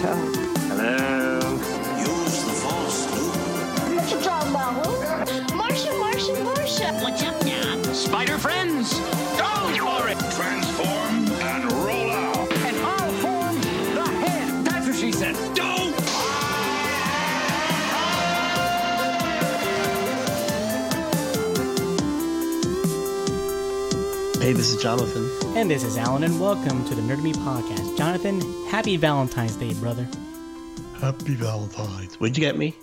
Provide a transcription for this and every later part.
tell. Hello. Use the force, Luke. Mr. John Marvel. Marcia, Marcia, Marcia. What's up now? Spider friends, go for it. Transform and roll out. And I'll form the head. That's what she said. Don't! Hey, this is Jonathan. And this is Alan, and welcome to the Nerd Me podcast. Jonathan, happy Valentine's Day, brother. Happy Valentine's. What'd you get me?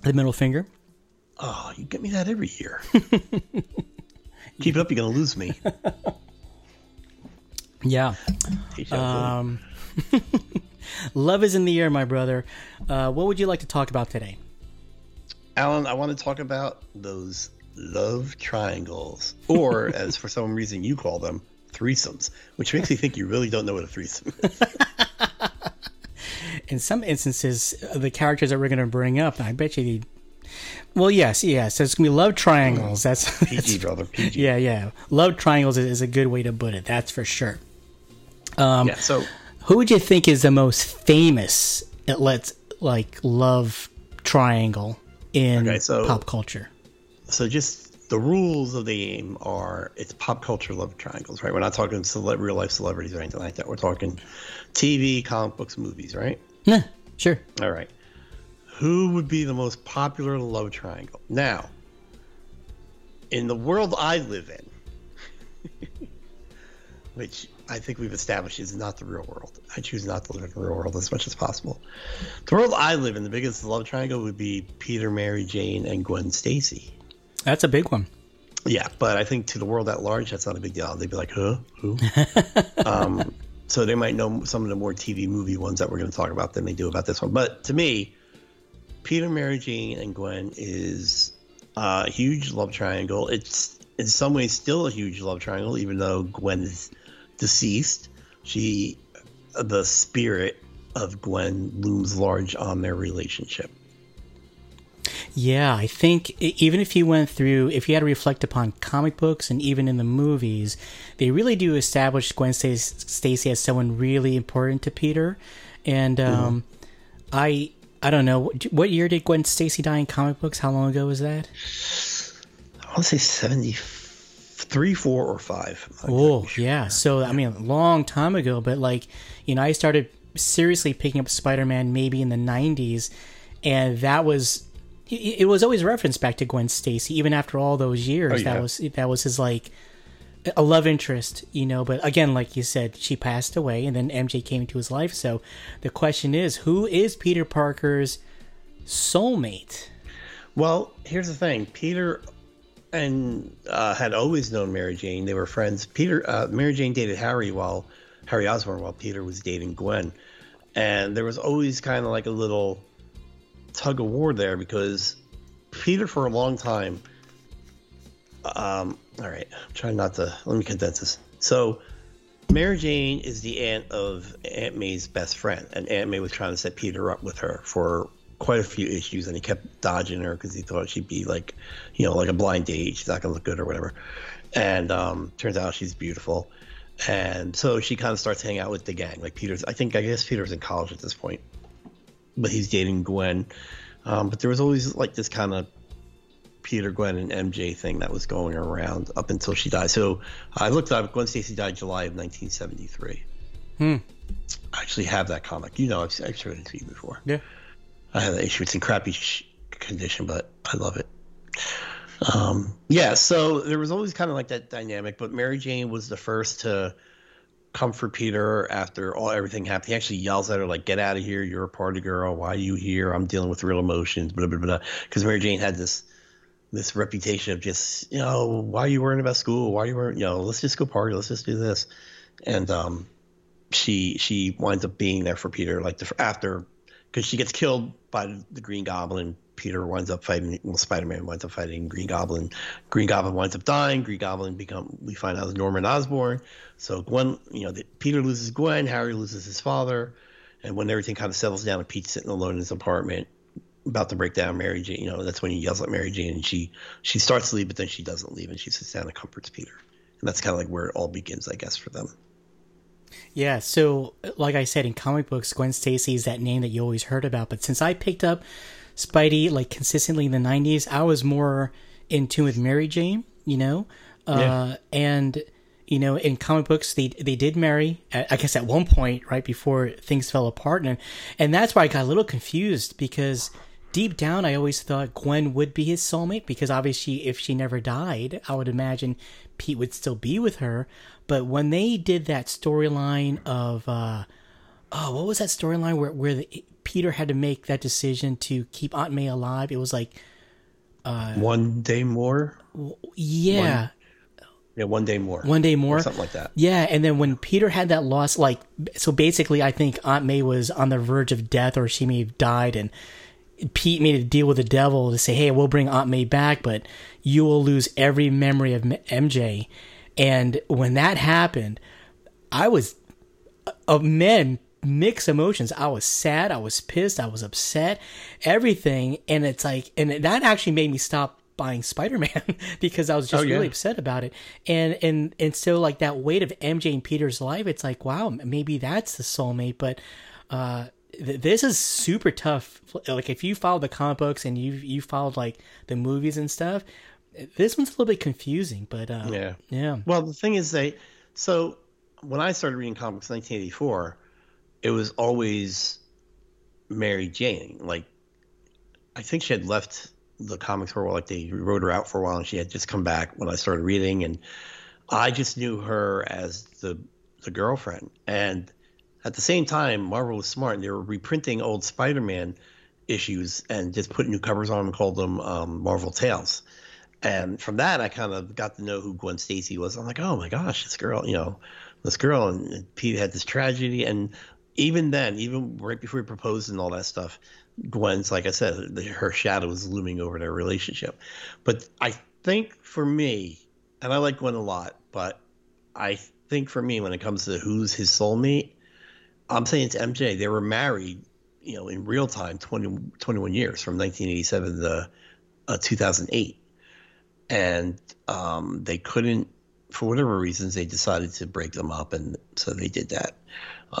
The middle finger. Oh, you get me that every year. Keep it up, you're gonna lose me. Yeah. Um, love is in the air, my brother. Uh, what would you like to talk about today? Alan, I want to talk about those love triangles, or as for some reason you call them, threesomes, which makes me think you really don't know what a threesome is. In some instances, uh, the characters that we're going to bring up, I bet you. They, well, yes, yes. It's going to be love triangles. That's, PG, brother, PG. yeah, yeah. Love triangles is, is a good way to put it. That's for sure. Um, Yeah, so Who would you think is the most famous, let's like love triangle in Okay, so- pop culture? so just the rules of the game are it's pop culture love triangles, right? We're not talking cele- real life celebrities or anything like that. We're talking TV, comic books, movies, right? Yeah, sure. All right. Who would be the most popular love triangle? Now, in the world I live in, which I think we've established is not the real world. I choose not to live in the real world as much as possible. The world I live in, the biggest love triangle would be Peter, Mary Jane, and Gwen Stacy. That's a big one. Yeah, but I think to the world at large, that's not a big deal. They'd be like, huh? Who? um, so they might know some of the more TV movie ones that we're going to talk about than they do about this one. But to me, Peter, Mary Jane, and Gwen is a huge love triangle. It's in some ways still a huge love triangle, even though Gwen is deceased. She, the spirit of Gwen looms large on their relationship. Yeah, I think even if you went through, if you had to reflect upon comic books and even in the movies, they really do establish Gwen Stacy as someone really important to Peter. And um, I, I don't know, what- year did Gwen Stacy die in comic books? How long ago was that? I want to say 73, 4, or 5. I'm Oh, sure. yeah. So, I mean, a long time ago, but like, you know, I started seriously picking up Spider Man maybe in the 90s, and that was. It was always referenced back to Gwen Stacy, even after all those years. Oh, yeah. That was that was his like a love interest, you know. But again, like you said, she passed away, and then MJ came into his life. So the question is, who is Peter Parker's soulmate? Well, here's the thing. Peter and uh, had always known Mary Jane. They were friends. Peter, uh, Mary Jane dated Harry while Harry Osborn while Peter was dating Gwen, and there was always kind of like a little tug of war there because Peter, for a long time, um, all right, I'm trying not to. Let me condense this. So. Mary Jane is the aunt of Aunt May's best friend, and Aunt May was trying to set Peter up with her for quite a few issues, and he kept dodging her because he thought she'd be like, you know, like a blind date. She's not gonna look good or whatever. And um, turns out she's beautiful, and so she kind of starts hanging out with the gang. Like Peter's, I think, I guess Peter's in college at this point, but he's dating Gwen. Um, but there was always like this kind of Peter, Gwen, and MJ thing that was going around up until she died. So I looked up. Gwen Stacy died July of 1973. Hmm. I actually have that comic. You know, I've, I've showed it to you before. Yeah. I have that issue. It's in crappy sh- condition, but I love it. Um, yeah, so there was always kind of like that dynamic, but Mary Jane was the first to comfort Peter after all everything happened. He actually yells at her like, "Get out of here! You're a party girl. Why are you here? I'm dealing with real emotions." Blah blah blah. Because Mary Jane had this this reputation of just you know why are you worrying about school? Why are you worrying? You know, let's just go party. Let's just do this. And um, she she winds up being there for Peter like the, after because she gets killed by the Green Goblin. Peter winds up fighting. Well, Spider Man winds up fighting Green Goblin. Green Goblin winds up dying. Green Goblin become. We find out is Norman Osborn. So Gwen, you know, the, Peter loses Gwen. Harry loses his father. And when everything kind of settles down, and Pete's sitting alone in his apartment, about to break down, Mary Jane. You know, that's when he yells at Mary Jane, and she she starts to leave, but then she doesn't leave, and she sits down and comforts Peter. And that's kind of like where it all begins, I guess, for them. Yeah, so like I said in comic books, Gwen Stacy is that name that you always heard about. But since I picked up Spidey like consistently in the '90s, I was more in tune with Mary Jane. You know, uh, Yeah. and you know, in comic books, they they did marry. I I guess at one point, right before things fell apart, and and that's why I got a little confused because deep down, I always thought Gwen would be his soulmate because obviously, if she never died, I would imagine Pete would still be with her. But when they did that storyline of, uh, oh, what was that storyline where where the, Peter had to make that decision to keep Aunt May alive? It was like, uh, One day more. yeah, Yeah, one day more. one day more, Or something like that. Yeah, and then when Peter had that loss, like, so basically, I think Aunt May was on the verge of death, or she may have died, and Pete made a deal with the devil to say, "Hey, we'll bring Aunt May back, but you will lose every memory of MJ." And when that happened, I was, of men, mixed emotions. I was sad, I was pissed, I was upset, everything, and it's like, and that actually made me stop buying Spider-Man because I was just Oh, yeah. really upset about it. And and and so like that weight of MJ and Peter's life, it's like wow, maybe that's the soulmate. But uh, th- this is super tough. Like if you follow the comic books and you you followed like the movies and stuff, this one's a little bit confusing. But uh, Yeah. yeah, Well, the thing is, they so when I started reading comics in 1984, it was always Mary Jane. Like, I think she had left the comics for a while. Like they wrote her out for a while, and she had just come back when I started reading, and I just knew her as the the girlfriend. And at the same time, Marvel was smart, and they were reprinting old Spider-Man issues and just putting new covers on them and called them um, Marvel Tales. And from that, I kind of got to know who Gwen Stacy was. I'm like, oh my gosh, this girl, you know, this girl. And, and Pete had this tragedy. And even then, even right before he proposed and all that stuff, Gwen's, like I said, her shadow was looming over their relationship. But I think for me, and I like Gwen a lot, but I think for me, when it comes to who's his soulmate, I'm saying it's MJ. They were married, you know, in real time, 20, 21 years from 1987 to uh, 2008 and um, they couldn't for whatever reasons they decided to break them up and so they did that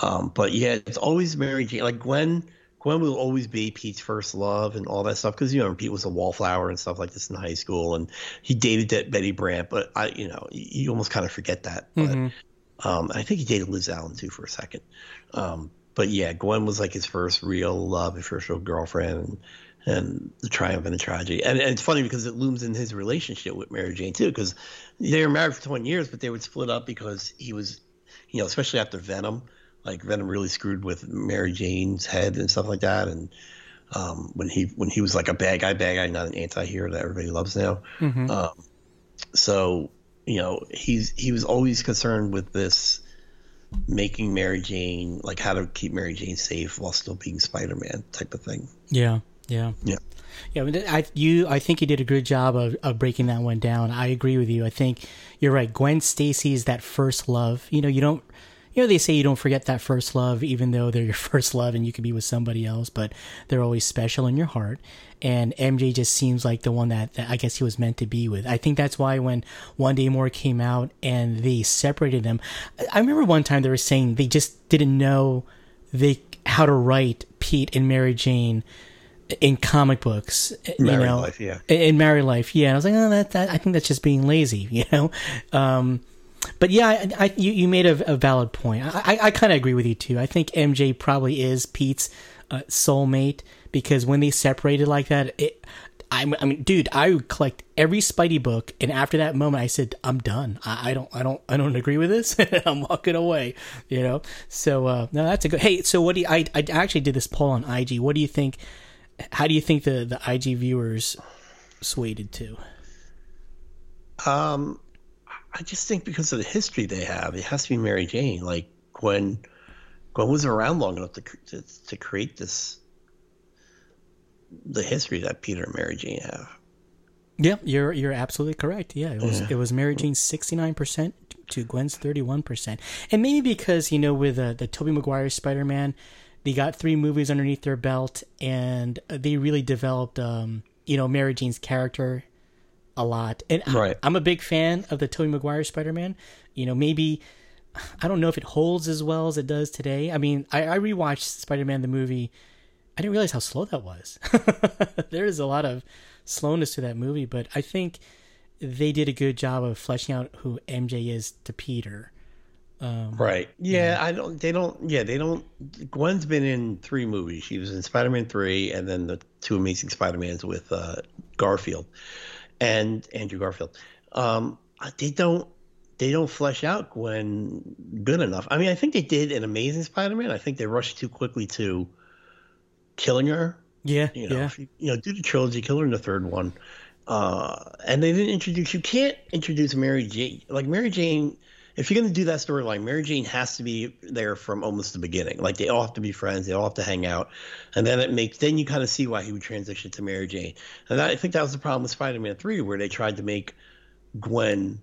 um, but yeah it's always mary jane like gwen gwen will always be pete's first love and all that stuff because you know pete was a wallflower and stuff like this in high school and he dated that betty brant but i you know you, almost kind of forget that but um, i think he dated liz allen too for a second um, but yeah gwen was like his first real love his first real girlfriend and and the triumph and the tragedy. And, and it's funny because it looms in his relationship with Mary Jane too, because they were married for 20 years, but they would split up because he was, you know, especially after Venom, like Venom really screwed with Mary Jane's head and stuff like that. And um, when he when he was like a bad guy, bad guy, not an anti-hero that everybody loves now. Um, so you know, he's he was always concerned with this making Mary Jane like how to keep Mary Jane safe while still being Spider-Man type of thing. yeah, yeah. Yeah. Yeah, I you I think you did a good job of, of breaking that one down. I agree with you. I think you're right. Gwen Stacy is that first love. You know, you don't you know they say you don't forget that first love even though they're your first love and you could be with somebody else, but they're always special in your heart. And MJ just seems like the one that, that I guess he was meant to be with. I think that's why when One Day More came out and they separated them, I- remember one time they were saying they just didn't know they how to write Pete and Mary Jane in comic books, you know, life, yeah. in, married life, yeah. And I was like, oh, that, that I think that's just being lazy, you know. Um, but yeah, I, I, you, you made a, a valid point. I, I, kind of agree with you too. I think MJ probably is Pete's uh, soulmate because when they separated like that, it. I, I mean, dude, I would collect every Spidey book, and after that moment, I said, "I'm done. I, I don't, I don't, I don't agree with this. I'm walking away." You know. So uh, no, that's a good. Hey, so what do you, I? I actually did this poll on IG. What do you think? How do you think the the IG viewers swayed to? Um, I just think because of the history they have, it has to be Mary Jane. Like Gwen, Gwen was around long enough to to, to create this, the history that Peter and Mary Jane have. Yeah, you're you're absolutely correct. Yeah, it was it was Mary Jane's sixty nine percent to Gwen's thirty one percent, and maybe because you know with uh, the Tobey Maguire Spider Man, they got three movies underneath their belt, and they really developed um, you know Mary Jane's character a lot. And I- Right. I'm a big fan of the Tobey Maguire Spider Man. You know, maybe I don't know if it holds as well as it does today. I mean, I, I rewatched Spider Man the movie. I didn't realize how slow that was. there is a lot of slowness to that movie, but I think they did a good job of fleshing out who MJ is to Peter. Right. Yeah, I don't. They don't. Yeah, they don't. Gwen's been in three movies. She was in Spider-Man three, and then the two Amazing Spider-Mans with uh, Garfield and Andrew Garfield. Um, they don't. They don't flesh out Gwen good enough. I mean, I think they did an Amazing Spider-Man. I think they rushed too quickly to killing her. Yeah, You know, yeah. you, you know, do the trilogy, kill her in the third one. Uh, and they didn't introduce. You can't introduce Mary Jane. Like Mary Jane, if you're going to do that storyline, Mary Jane has to be there from almost the beginning. Like they all have to be friends. They all have to hang out, and then it makes. Then you kind of see why he would transition to Mary Jane. And I think that was the problem with Spider-Man Three, where they tried to make Gwen.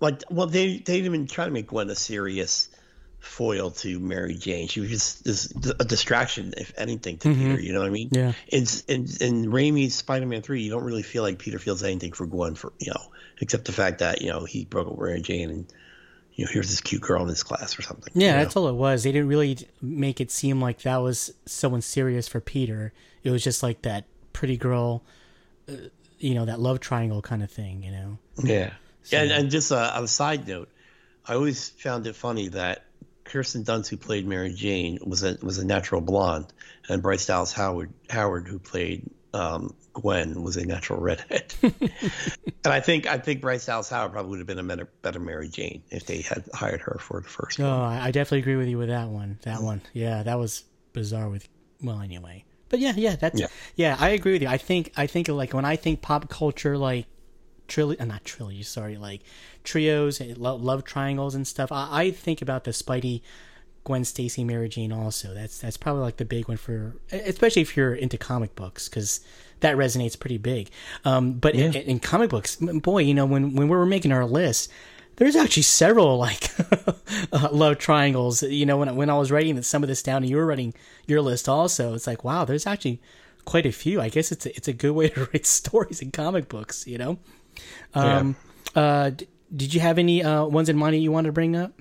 Like, well, they they didn't even try to make Gwen a serious foil to Mary Jane. She was just this, a distraction, if anything, to Peter. You know what I mean? Yeah. In in, in Raimi's Spider-Man three, you don't really feel like Peter feels anything for Gwen for you know, except the fact that you know he broke up with Mary Jane and you know here's this cute girl in his class or something. Yeah, you know? that's all it was. They didn't really make it seem like that was someone serious for Peter. It was just like that pretty girl, uh, you know, that love triangle kind of thing, you know? Yeah. And, and just uh, on a side note, I always found it funny that Kirsten Dunst, who played Mary Jane, was a was a natural blonde, and Bryce Dallas Howard Howard, who played um, Gwen, was a natural redhead. and I think I think Bryce Dallas Howard probably would have been a better, better Mary Jane if they had hired her for the first one. Oh, I I definitely agree with you with that one. That one. Yeah, that was bizarre with, well, anyway. But yeah, yeah, that's, yeah, Yeah. I agree with you. I think, I think like when I think pop culture, like, trilogy, uh, not trilogy, sorry, like trios, and love triangles and stuff. I, I think about the Spidey, Gwen Stacy, Mary Jane. Also, that's that's probably like the big one for, especially if you're into comic books, because that resonates pretty big. Um, but in, in comic books, boy, you know, when when we were making our list, there's actually several like uh, love triangles. You know, when when I was writing some of this down, and you were writing your list also, it's like wow, there's actually quite a few. I guess it's a, it's a good way to write stories in comic books. You know. Um, uh, d- did you have any uh, ones in mind that you wanted to bring up?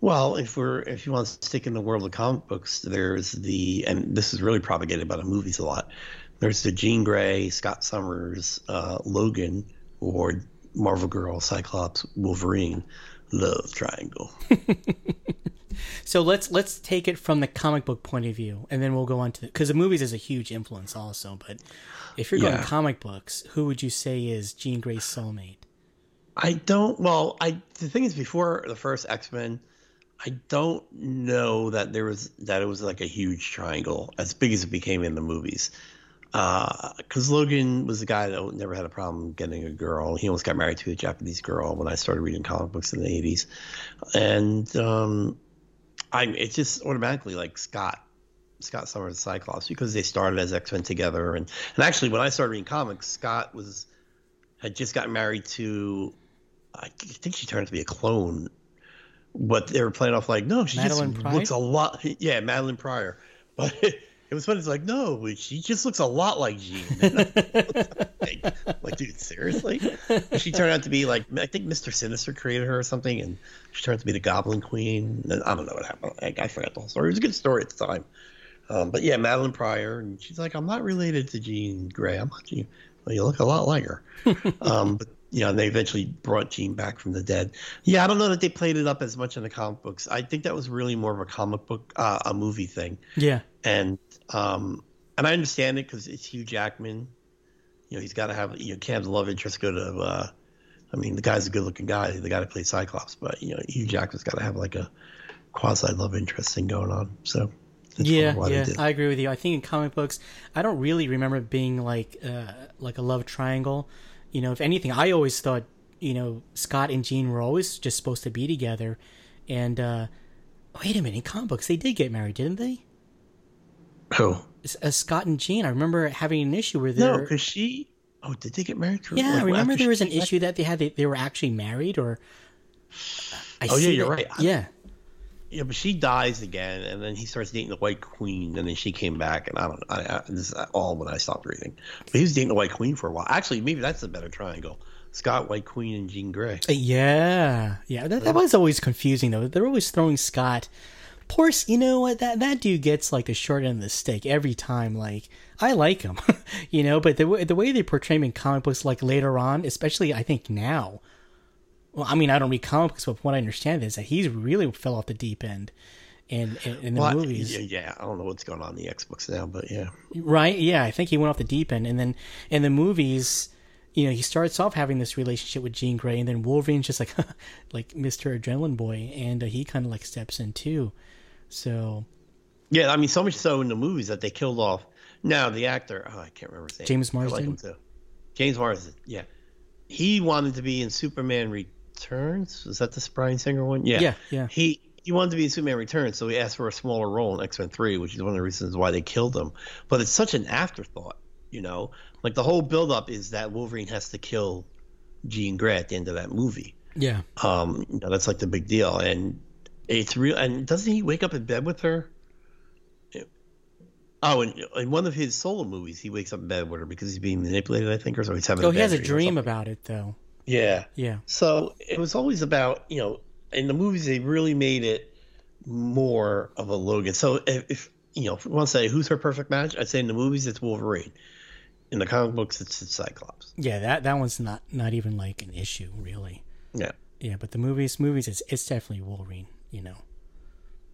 Well, if we're if you want to stick in the world of comic books, there's the and this is really propagated by the movies a lot. There's the Jean Grey, Scott Summers, uh, Logan, or Marvel Girl, Cyclops, Wolverine, love triangle. So let's let's take it from the comic book point of view, and then we'll go on to because the movies is a huge influence also. But if you're going Yeah. comic books, who would you say is Jean Grey's soulmate? I don't. Well, I the thing is, before the first X Men, I don't know that there was that it was like a huge triangle as big as it became in the movies. Because Logan was the guy that never had a problem getting a girl. He almost got married to a Japanese girl when I started reading comic books in the '80s, and um, I it's just automatically like Scott. Scott Summers and Cyclops because they started as X Men together, and and actually when I started reading comics, Scott was had just gotten married to I think she turned out to be a clone, but they were playing off like, no, she Madelyne just Pryor? looks a lot. Yeah, Madelyne Pryor. But it, was funny. It's like, no, she just looks a lot like Jean. like, like, dude, seriously? She turned out to be like, I think Mr. Sinister created her or something, and she turned out to be the Goblin Queen. And I don't know what happened. I, I forgot the whole story. It was a good story at the time. Um, but yeah, Madelyne Pryor, and she's like, I'm not related to Jean Grey. I'm not Jean. Well, you look a lot like her. um, but you know, they eventually brought Jean back from the dead. Yeah, I don't know that they played it up as much in the comic books. I think that was really more of a comic book, uh, a movie thing. Yeah, And um, and I understand it because it's Hugh Jackman. You know, he's got to have you know, the love interest go to. Uh, I mean, the guy's a good-looking guy, the guy that played Cyclops, but you know, Hugh Jackman's got to have like a quasi love interest thing going on. So that's yeah, probably why they yeah. I agree with you. I think in comic books, I don't really remember it being like uh, like a love triangle. You know, if anything, I always thought you know Scott and Jean were always just supposed to be together. And uh, wait a minute, in comic books, they did get married, didn't they? S- Uh, Scott and Jean. I remember having an issue where no, they're because she. Oh, did they get married? Yeah, like, remember there was an issue that they had. They, they were actually married, or I Oh, yeah, you're that- right. I- Yeah, Yeah, but she dies again, and then he starts dating the White Queen, and then she came back, and I don't. I, I, this is all when I stopped reading. But he was dating the White Queen for a while. Actually, maybe that's a better triangle. Scott White Queen and Jean Grey. Uh, Yeah, yeah. That, that was always confusing though. They're always throwing Scott. S- you know what? That that dude gets like the short end of the stick every time. Like I like him, you know, but the the way they portray him in comic books, like later on, especially I think now. Well, I mean, I don't read comic books, but what I understand is that he's really fell off the deep end. In, in, in the Well, movies, yeah, I don't know what's going on in the X books now, but yeah. Right? Yeah, I think he went off the deep end, and then in the movies, you know, he starts off having this relationship with Jean Grey, and then Wolverine's just like, like Mister Adrenaline Boy, and uh, he kind of like steps in too. So Yeah, I mean, so much so in the movies that they killed off. Now the actor, oh, I can't remember his name. James I like him too. James Marsden. Yeah, he wanted to be in Superman Returns. Is that the Bryan Singer one? Yeah, Yeah, yeah. He he wanted to be in Superman Returns, so he asked for a smaller role in X Men Three, which is one of the reasons why they killed him. But it's such an afterthought, you know. Like the whole buildup is that Wolverine has to kill Jean Grey at the end of that movie. yeah, Um, you know, that's like the big deal, and it's real. And doesn't he wake up in bed with her? Oh, and in one of his solo movies, he wakes up in bed with her because he's being manipulated, I think, or so he's having. oh, he has a dream about it though. Yeah. Yeah, So it was always about you know in the movies they really made it more of a Logan. So if, if you know if we want to say who's her perfect match, I'd say in the movies it's Wolverine. In the comic books, it's, it's Cyclops. yeah. That that one's not not even like an issue really. Yeah. Yeah, but the movies, movies, it's it's definitely Wolverine. You know,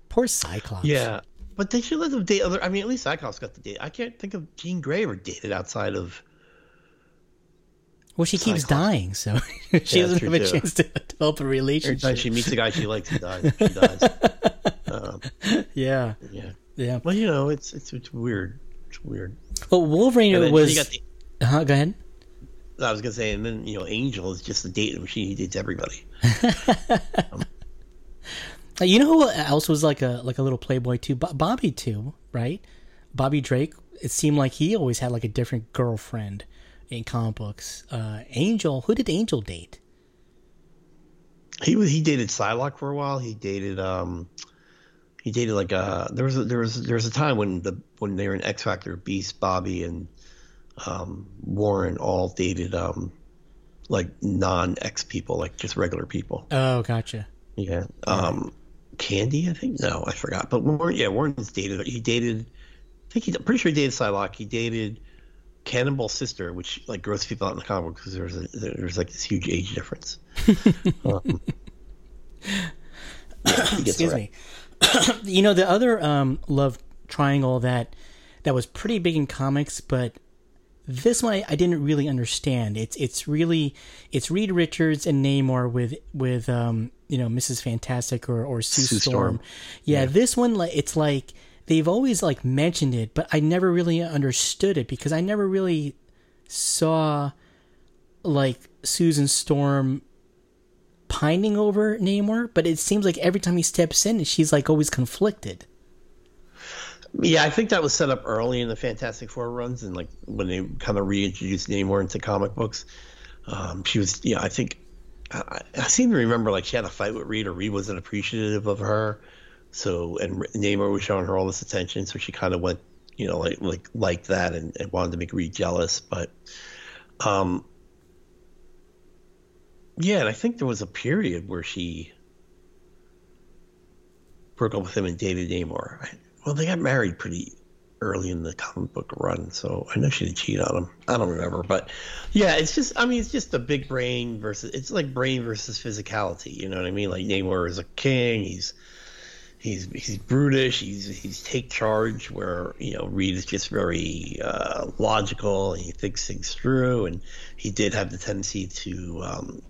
poor Cyclops. Yeah, but they should let them date other. I mean, at least Cyclops got the date. I can't think of Jean Grey ever dated outside of. Well, she keeps dying, so she Yeah, doesn't have a too. chance to develop a relationship. she meets a guy she likes, he dies. She dies. um, Yeah, yeah. yeah. Well, you know, it's it's it's weird. It's weird. Well, Wolverine was. the, uh, go ahead. I was gonna say, and then you know, Angel is just a dating machine. He dates everybody. Uh, You know who else was like a like a little playboy too? Bo- Bobby too, right? Bobby Drake. It seemed like he always had like a different girlfriend in comic books. Uh, Angel. Who did Angel date? He was he dated Psylocke for a while. He dated um, he dated like uh there was a, there was there was a time when the when they were in X Factor, Beast, Bobby, and um Warren all dated um like non X people, like just regular people. Oh, gotcha. Yeah. Um, Candy, I think. No, I forgot. But Warren, yeah, Warren's dated. He dated. I think he. I'm pretty sure he dated Psylocke. He dated Cannonball Sister, which like grossed people out in the comic because there's a, there's like this huge age difference. um, yeah, Excuse me. you know the other um, love triangle that that was pretty big in comics, but this one I, I didn't really understand. It's it's really it's Reed Richards and Namor with with um, you know Mrs. Fantastic or or Sue, Sue Storm. Storm. Yeah, this one like it's like they've always like mentioned it, but I never really understood it because I never really saw like Susan Storm pining over Namor, but it seems like every time he steps in, she's like always conflicted. Yeah, I think that was set up early in the Fantastic Four runs, and like when they kind of reintroduced Namor into comic books. Um, she was, yeah, I think I, I seem to remember like she had a fight with Reed, or Reed wasn't appreciative of her. So and Namor was showing her all this attention, so she kind of went, you know, like like like that, and, and wanted to make Reed jealous. But, um, yeah, and I think there was a period where she broke up with him and dated Namor. I, well, they got married pretty early in the comic book run, so I know she didn't cheat on him. I don't remember, but yeah, it's just I mean, it's just a big brain versus it's like brain versus physicality. You know what I mean? Like Namor is a king. He's he's he's brutish. He's he's take charge. Where you know Reed is just very uh, logical he thinks things through. And he did have the tendency to um,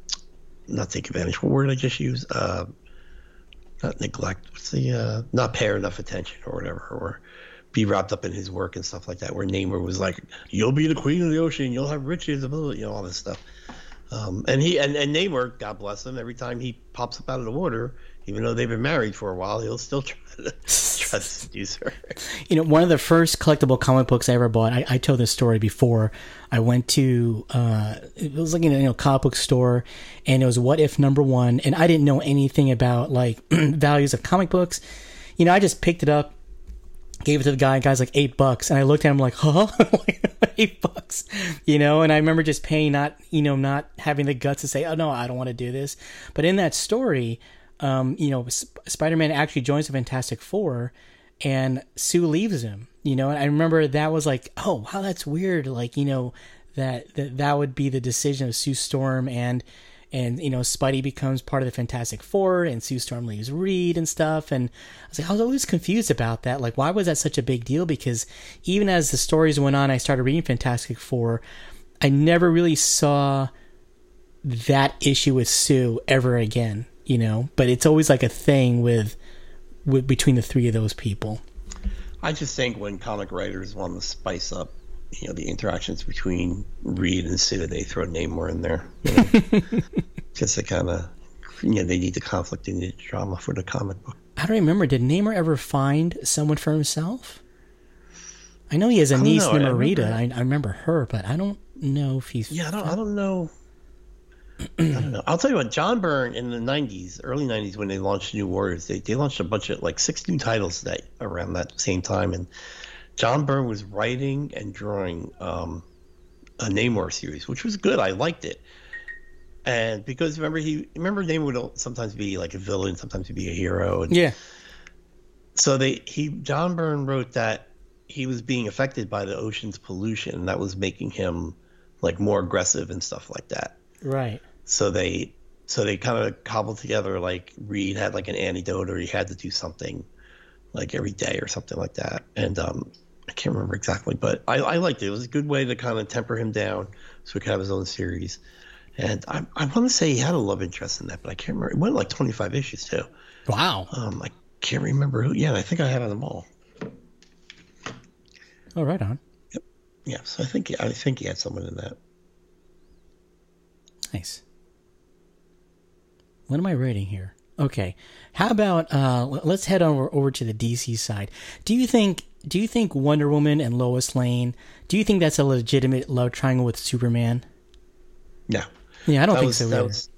not take advantage. What word I just use? Uh, not neglect. What's the uh, not pay enough attention or whatever, or be wrapped up in his work and stuff like that. Where Namor was like, "You'll be the queen of the ocean. You'll have riches, blah, blah," you know, all this stuff. Um, and he and, and Namor, God bless him, every time he pops up out of the water, even though they've been married for a while, he'll still try to try to seduce her. You know, one of the first collectible comic books I ever bought. I, I told this story before. I went to uh, it was like in a you know comic book store, and it was What If number one, and I didn't know anything about like values of comic books. You know, I just picked it up, gave it to the guy. Guy's like eight bucks, and I looked at him like, huh, eight bucks, you know. And I remember just paying, not you know, not having the guts to say, oh no, I don't want to do this. But in that story, um, you know, Sp- Spider-Man actually joins the Fantastic Four, and Sue leaves him. You know, and I remember that was like, oh wow, that's weird. Like you know, that that that would be the decision of Sue Storm and and you know Spidey becomes part of the Fantastic Four, and Sue Storm leaves Reed and stuff. And I was like, I was always confused about that. Like, why was that such a big deal? Because even as the stories went on, I started reading Fantastic Four. I never really saw that issue with Sue ever again. You know, but it's always like a thing with, with between the three of those people. I just think when comic writers want to spice up, you know, the interactions between Reed and Sue, they throw Namor in there. You know? just to kind of, you know, they need the conflict, they need the drama for the comic book. I don't remember. Did Namor ever find someone for himself? I know he has a niece know. I remember- I, I remember her, but I don't know if he's. Yeah, I don't. I don't know. I'll tell you what, John Byrne in the '90s, early '90s, when they launched New Warriors, they, they launched a bunch of like six new titles that around that same time, and John Byrne was writing and drawing um, a Namor series, which was good. I liked it, and because remember he remember Namor would sometimes be like a villain, sometimes he'd be a hero, and Yeah. so they he John Byrne wrote that he was being affected by the ocean's pollution, and that was making him like more aggressive and stuff like that Right. So they so they kind of cobbled together like Reed had like an antidote or he had to do something like every day or something like that. And um I can't remember exactly but I, I liked it. It was a good way to kind of temper him down so he could have his own series. And I, I want to say he had a love interest in that but I can't remember. It went like 25 issues too. Wow. um I can't remember who yeah I think I had them all. Oh, right on. yeah so I think I think he had someone in that. Nice. What am I writing here? Okay. How about uh let's head over over to the DC side. Do you think do you think Wonder Woman and Lois Lane, do you think that's a legitimate love triangle with Superman? no Yeah, I don't That think was- so either. was-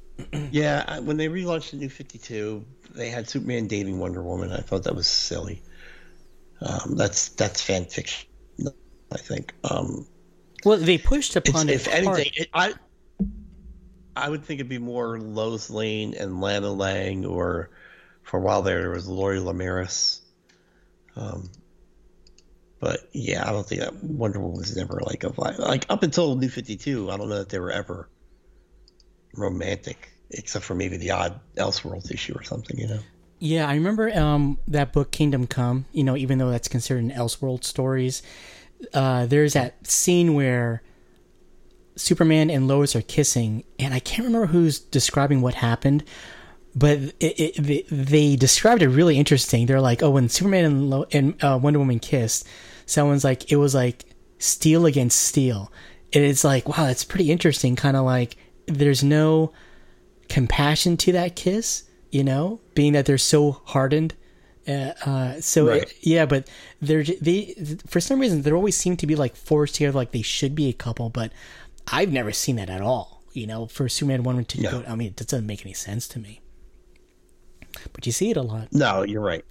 yeah, when they relaunched the New Fifty Two, they had Superman dating Wonder Woman. I thought that was silly. Um, that's that's fan fiction, I think. Um, Well, they pushed upon it. if anything, it, I I would think it'd be more Lois Lane and Lana Lang, or for a while there, there was Lori Lemaris. Um, but yeah, I don't think that Wonder Woman was never like a vi- like up until New Fifty Two. I don't know that they were ever romantic, except for maybe the odd Elseworlds issue or something. You know. Yeah, I remember um, that book Kingdom Come. You know, even though that's considered an Elseworld stories, uh, there's that scene where Superman and Lois are kissing, and I can't remember who's describing what happened, but it, it, they, they described it really interesting. They're like, "Oh, when Superman and, Lo- and uh, Wonder Woman kissed, someone's like, it was like steel against steel." And it's like, wow, that's pretty interesting. Kind of like there's no compassion to that kiss, you know, being that they're so hardened. Uh, uh, so Right. it- yeah, but they're they for some reason they always seem to be like forced together, like they should be a couple. But I've never seen that at all. You know, for Superman one to No. go, I mean, it doesn't make any sense to me. But you see it a lot. No, you're right.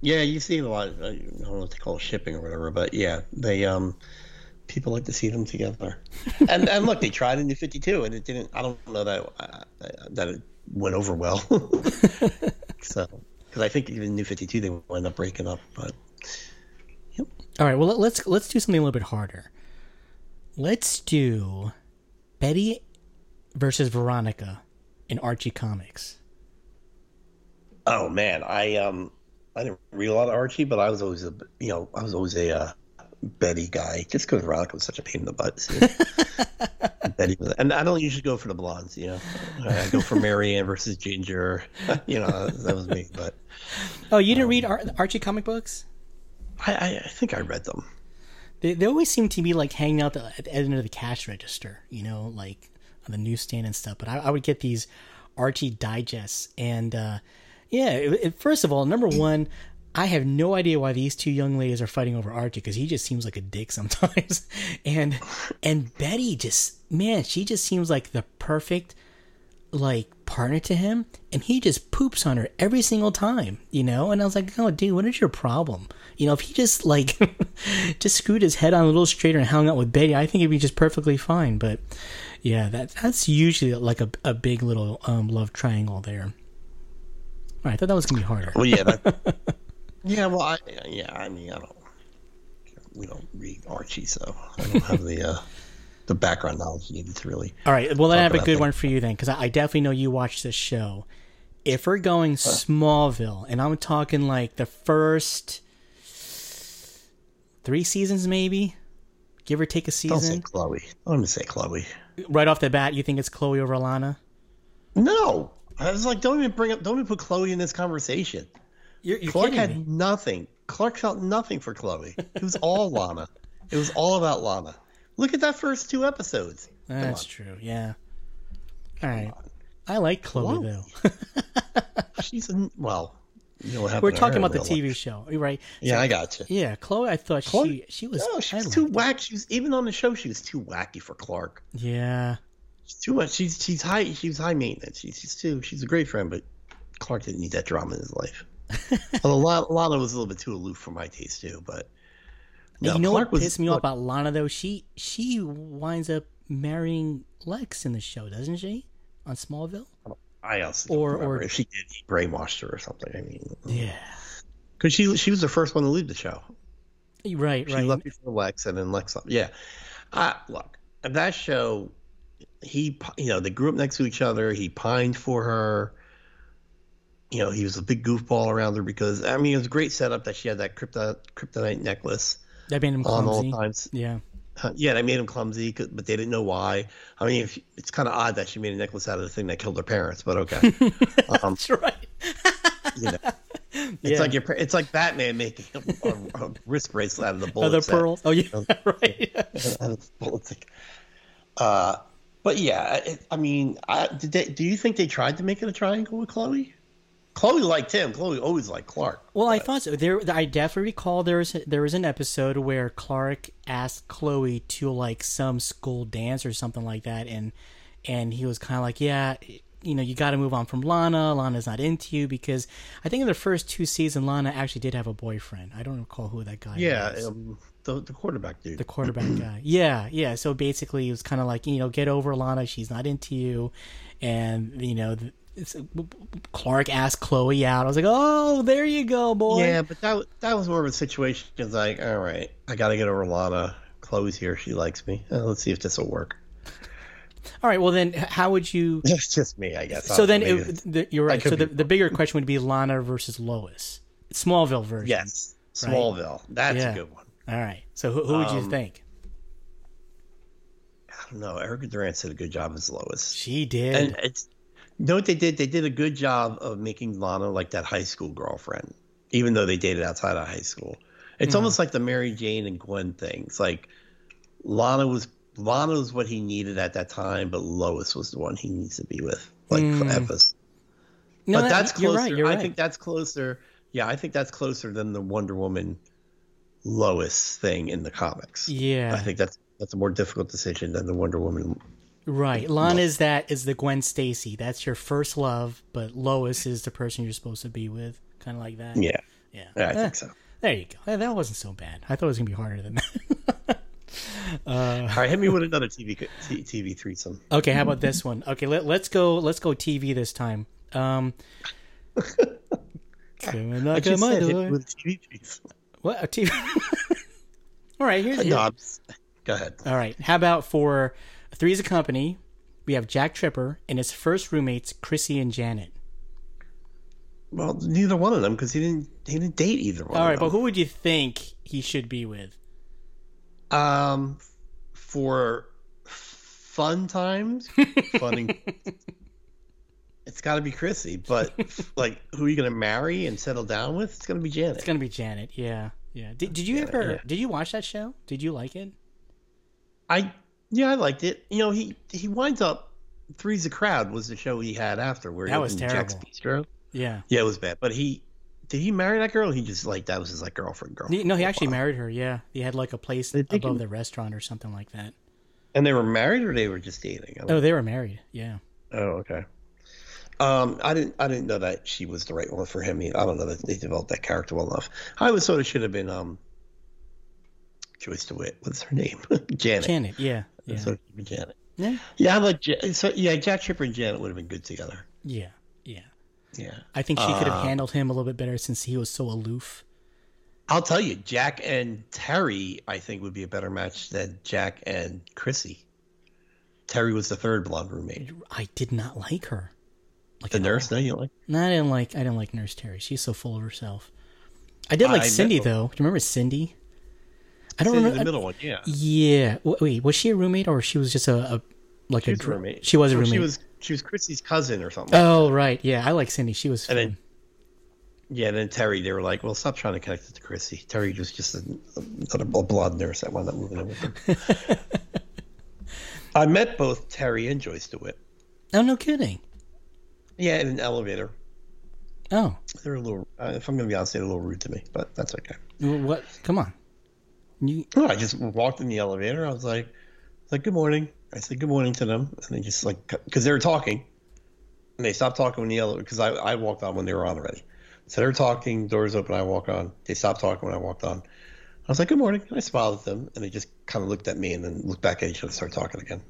Yeah, you see it a lot. I don't know what they call it, shipping or whatever, but yeah, they um, people like to see them together. and and look, they tried in New Fifty Two, and it didn't. I don't know that uh, that it went over well. so, because I think even New Fifty Two, they wound up breaking up. But Yep. All right, well let's let's do something a little bit harder. Let's do Betty versus Veronica in Archie Comics. oh man, I um, I didn't read a lot of Archie, but I was always a you know I was always a uh, Betty guy, just because Veronica was such a pain in the butt. see. Betty was, and I don't usually go for the blondes, you know. I go for Mary Ann versus Ginger, you know. That was me, but Oh, you didn't read Ar- Archie comic books? I, I, I think I read them. They, they always seem to be like hanging out the, at the end of the cash register, you know, like on the newsstand and stuff. But I, I would get these Archie digests, and uh, yeah, it, it- first of all, number one, I have no idea why these two young ladies are fighting over Archie because he just seems like a dick sometimes, and and Betty just man, she just seems like the perfect like partner to him, and he just poops on her every single time, you know? And I was like, oh, dude, what is your problem? You know, if he just, like, just screwed his head on a little straighter and hung out with Betty, I think it'd be just perfectly fine. But yeah, that that's usually like a, a big little um, love triangle there. All right, I thought that was going to be harder. Well, yeah, that, yeah. Well, I, yeah. I mean, I don't. We don't read Archie, so I don't have the uh, the background knowledge needed to really. All right. Well, then I have a good one for you then, because I, I definitely know you watch this show. If we're going Smallville, and I'm talking like the first three seasons, maybe, give or take a season. Don't say Chloe. I'm gonna say Chloe. right off the bat, you think it's Chloe over Lana? No, I was like, don't even bring up, don't even put Chloe in this conversation. You're, you're Clark had me. nothing. Clark felt nothing for Chloe. It was all Lana. It was all about Lana. Look at that first two episodes. That's true. Yeah. All right. I like Chloe Chloe. though. She's in, well. You know what happened We're talking about the TV life. show, right? Yeah, I got you. Yeah, Chloe. I thought Chloe- she she was. No, she was too wacky. She was even on the show. She was too wacky for Clark. Yeah. She's too much. She's she's high. She was high maintenance. She's, she's too. She's a great friend, but Clark didn't need that drama in his life. Although Lana, Lana was a little bit too aloof for my taste too. But no, you know Clark what was, pissed me off about Lana though? She she winds up marrying Lex in the show, doesn't she? On Smallville. Oh, I also or- or if she did, he brainwashed her or something. I mean, Yeah. because she she was the first one to leave the show. Right. She Right. She left before Lex, and then Lex. Yeah, uh, look, that show. He, you know, they grew up next to each other. He pined for her. You know, he was a big goofball around her because I mean, it was a great setup that she had that kryptonite, kryptonite necklace that made him on all clumsy. times. Yeah. Uh, Yeah, they made him clumsy, but they didn't know why. I mean, if, it's kind of odd that she made a necklace out of the thing that killed her parents, but okay. um, That's right. you know, it's Yeah. like your, it's like Batman making a, a, a wrist bracelet out of the bullets. the that- pearl. Oh yeah. right. out bullets. Uh, but yeah, it, I mean, I, did they, do you think they tried to make it a triangle with Chloe? Chloe liked him. Chloe always liked Clark. Well, I thought so. There, I definitely recall there was there was an episode where Clark asked Chloe to like some school dance or something like that, and and he was kind of like, yeah, you know, you got to move on from Lana. Lana's not into you because I think in the first two seasons, Lana actually did have a boyfriend. I don't recall who that guy. Yeah, was. um, the, the quarterback dude. the quarterback guy. Yeah, yeah. So basically, it was kind of like you know, get over Lana. She's not into you, and you know, Clark asked Chloe out. I was like, oh, there you go, boy. Yeah, but that that was more of a situation. It's like, all right, I got to get over Lana. Chloe's here. She likes me. Uh, let's see if this will work. All right. Well, then, how would you? It's just me, I guess. So then, it, the, you're right. So the, the bigger question would be Lana versus Lois, Smallville version. yes, Smallville. That's Yeah. a good one. All right. So who, who would you Um, think? I don't know. Erica Durance did a good job as Lois. She did. And it's know what they did? They did a good job of making Lana like that high school girlfriend, even though they dated outside of high school. It's mm-hmm. almost like the Mary Jane and Gwen thing. It's like Lana was Lana was what he needed at that time, but Lois was the one he needs to be with, like mm. forever. no, but that- that's closer. you're right. You're I right. think that's closer. Yeah, I think that's closer than the Wonder Woman Lois thing in the comics. yeah. I think that's that's a more difficult decision than the Wonder Woman. Right. Lana is that is the Gwen Stacy. That's your first love, but Lois is the person you're supposed to be with. Kind of like that. Yeah, Yeah. yeah I Eh, think so. There you go. That wasn't so bad. I thought it was gonna be harder than that. All right, hit me with another TV T- TV threesome. okay, how about this one? Okay, let, let's go. Let's go TV this time. Um, come and knock I just my said hit door. with TV threesome. What a TV? All right, here's No, I'm go ahead. All right. How about for Three's a Company? We have Jack Tripper and his first roommates, Chrissy and Janet. Well, neither one of them because he didn't he didn't date either one. All right, but who would you think he should be with? um for fun times, funning. It's got to be Chrissy, but like, who are you going to marry and settle down with? It's going to be Janet. It's gonna be Janet. Yeah, yeah. Did, did you ever? yeah. Did you watch that show? Did you like it? I yeah, I liked it. You know, he he winds up Three's a Crowd was the show he had after where he That was Jack's terrible. Bistro. Yeah. Yeah, it was bad. But he did he marry that girl? He just like that was his like girlfriend girl. No, he actually married her. Yeah, he had like a place above he- the restaurant or something like that. And they were married or they were just dating. Oh, they were married. Yeah. Oh, okay. Um, I didn't I didn't know that she was the right one for him. I don't know that they developed that character well enough. I was sort of should have been um Joyce DeWitt. What's her name? Janet. Janet, yeah, yeah, So it should be Janet. yeah, Yeah, I like Ja- so yeah, Jack Tripper and Janet would have been good together. yeah, yeah. Yeah. I think she could have Uh, handled him a little bit better since he was so aloof. I'll tell you, Jack and Terri, I think, would be a better match than Jack and Chrissy. Terri was the third blonde roommate. I did not like her. Like The nurse, no, you like? No, I didn't like. I didn't like Nurse Terri. She's so full of herself. I did like I Cindy know. though. Do you remember Cindy? I don't remember. the middle one, yeah. Yeah. Wait, was she a roommate or she was just a, a like She a was a dr- roommate. She was a roommate. She was she was Chrissy's cousin or something. Oh right, yeah. I like Cindy. She was. And Fun. then- Yeah, and then Terri, they were like, "Well, stop trying to connect it to Chrissy." Terri was just a, a, a blood nurse that wound up moving in with him. I met both Terri and Joyce DeWitt. oh no, kidding. Yeah, in an elevator. Oh, They're a little. Uh, if I'm going to be honest, they're a little rude to me, but that's okay. what? Come on. You No, I just walked in the elevator. I was like, like, good morning. I said good morning to them, and they just like, because they were talking, and they stopped talking when the elevator, because I, I walked on when they were on already. So they're talking, doors open, I walk on. They stopped talking when I walked on. I was like, good morning. And I smiled at them, and they just kind of looked at me and then looked back at each other and started talking again.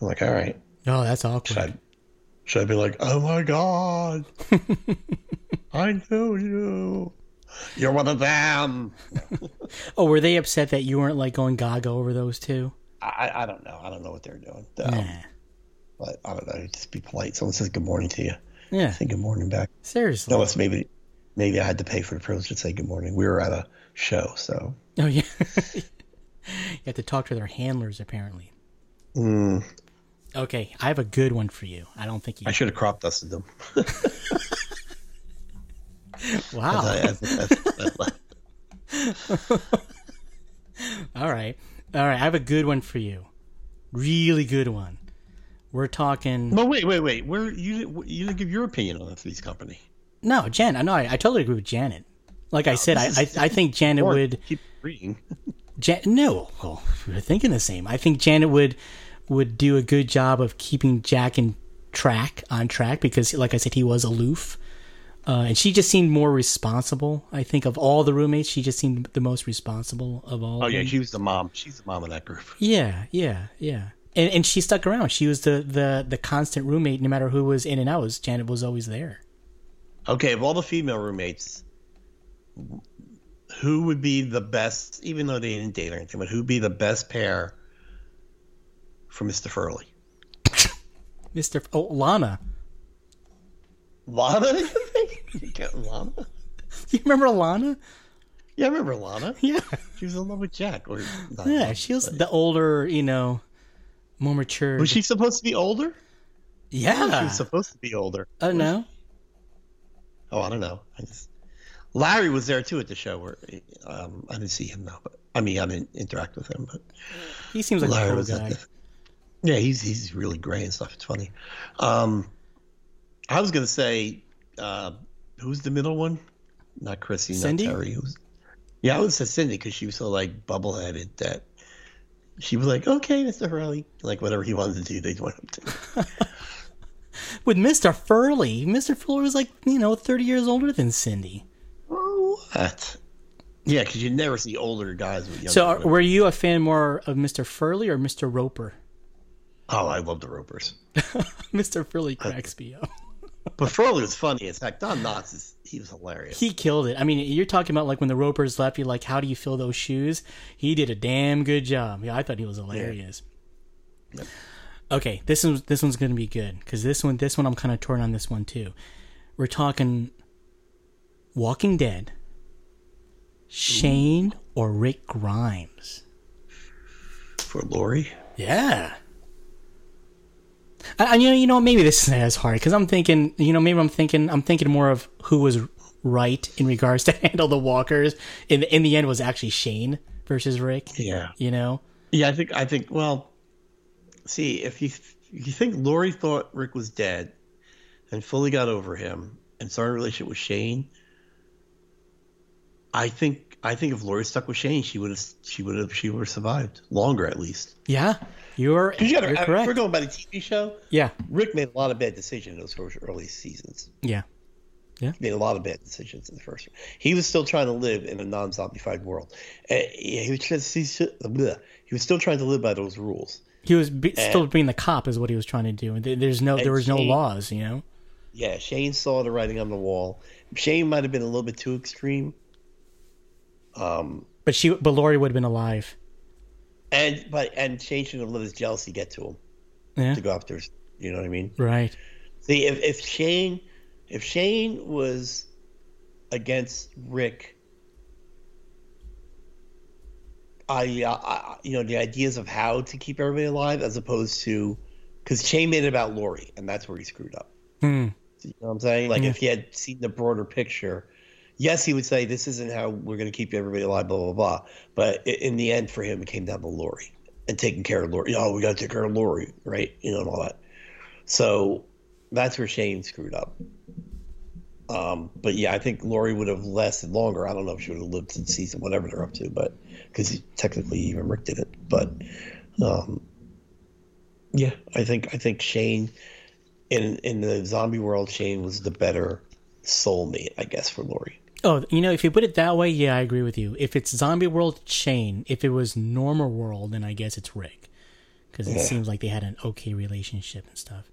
I'm like, all right. Oh, that's Should awkward. I, should I be like, oh my God, I know you. You're one of them. Oh, were they upset that you weren't like going gaga over those two? I, I don't know. I don't know what they're doing. Um, Nah. But I don't know. Just be polite. Someone says good morning to you. Yeah. Say good morning back. Seriously. Unless maybe maybe I had to pay for the privilege to say good morning. We were at a show, so Oh yeah. you have to talk to their handlers apparently. mm, Okay, I have a good one for you. I don't think you. I should have crop dusted them. Wow. As I- as- as- as- All right. All right. I have a good one for you. Really good one. We're talking. no, wait, wait, wait. Where you you didn't give your opinion on the Three's Company? No, Jan. I know. I, I totally agree with Janet. Like I said, I, this I I think Janet Or would. keep reading. Jan- no, well, we're thinking the same. I think Janet would would do a good job of keeping Jack in track on track because, like I said, he was aloof, uh, and she just seemed more responsible. I think of all the roommates, she just seemed the most responsible of all. Oh yeah, she was the mom. She's the mom of that group. yeah, yeah, yeah. And and she stuck around. She was the the the constant roommate, no matter who was in and out. Was Janet was always there. Okay, of all the female roommates, who would be the best? Even though they didn't date or anything, but who'd be the best pair for Mister Furley? Mister oh Lana. Lana? you think? You got Lana? You remember Lana? Yeah, I remember Lana. Yeah. She was in love with Jack. Or Yeah, love, she was but- the older, you know, more mature. Was she supposed to be older? Yeah, She was supposed to be older. Oh no. Oh, I don't know. I just Larry was there too at the show. Where um, I didn't see him though, but I mean, I didn't interact with him. But He seems like a Larry cool was guy. the. Yeah, he's he's really gray and stuff. It's funny. Um, I was gonna say, uh, who's the middle one? Not Chrissy, Cindy? not Terri. Who's? Yeah, I would say Cindy because she was so like bubble headed that she was like, okay, Mr. Furley, like whatever he wanted to do, they went up to. With Mr. Furley, Mr. Furley was like, you know, 30 years older than Cindy. What? Yeah, because you never see older guys with younger. So, are, were you a fan more of Mr. Furley or Mr. Roper? oh, I love the Ropers. Mr. Furley cracks me up. But Furley was funny. In fact, Don Knotts is he was hilarious. He killed it. I mean, you're talking about like when the Ropers left, you're like, how do you fill those shoes? He did a damn good job. Yeah, I thought he was hilarious. Yep. Okay, this one's this one's gonna be good because this one this one I'm kind of torn on this one too. We're talking Walking Dead, Shane or Rick Grimes. For Lori, Yeah. I, I- you know, you know, maybe this isn't as hard because I'm thinking, you know, maybe I'm thinking, I'm thinking more of who was right in regards to handle the walkers. In the, in the end, was actually Shane versus Rick. yeah, You know, yeah. I think I think. Well, see, if you if you think Lori thought Rick was dead, and fully got over him and started a relationship with Shane, I think I think if Lori stuck with Shane, she would have she would have she would have survived longer at least. Yeah, you're, Because you got you're to correct. we're going by the TV show. yeah, Rick made a lot of bad decisions in those first early seasons. yeah. He made a lot of bad decisions in the first. He was still trying to live in a non-zombified world. And he was just he's, bleh. he was still trying to live by those rules. He was be, still being the cop, is what he was trying to do. There- There's no, there And was no Shane- laws, you know. Yeah, Shane saw the writing on the wall. Shane might have been a little bit too extreme. Um, But she, but Lori would have been alive. and but and Shane shouldn't have let his jealousy get to him Yeah, to go after. his- You know what I mean? right. See, if if Shane, if Shane was against Rick, I, uh, I you know the ideas of how to keep everybody alive as opposed to because Shane made it about Lori and that's where he screwed up. Hmm. You know what I'm saying? Like if he had seen the broader picture, yes, he would say this isn't how we're going to keep everybody alive, blah blah blah. But in the end, for him, it came down to Lori and taking care of Lori. Oh, we got to take care of Lori, right? You know, and all that. So that's where Shane screwed up. Um, but yeah, I think Lori would have lasted longer. I don't know if she would have lived to season whatever they're up to, but because technically even Rick did it. But um, yeah, I think I think Shane in in the zombie world, Shane was the better soulmate, I guess, for Lori. Oh, you know, if you put it that way, yeah, I agree with you. If it's zombie world, Shane. If it was normal world, then I guess it's Rick, because it Yeah. seems like they had an okay relationship and stuff.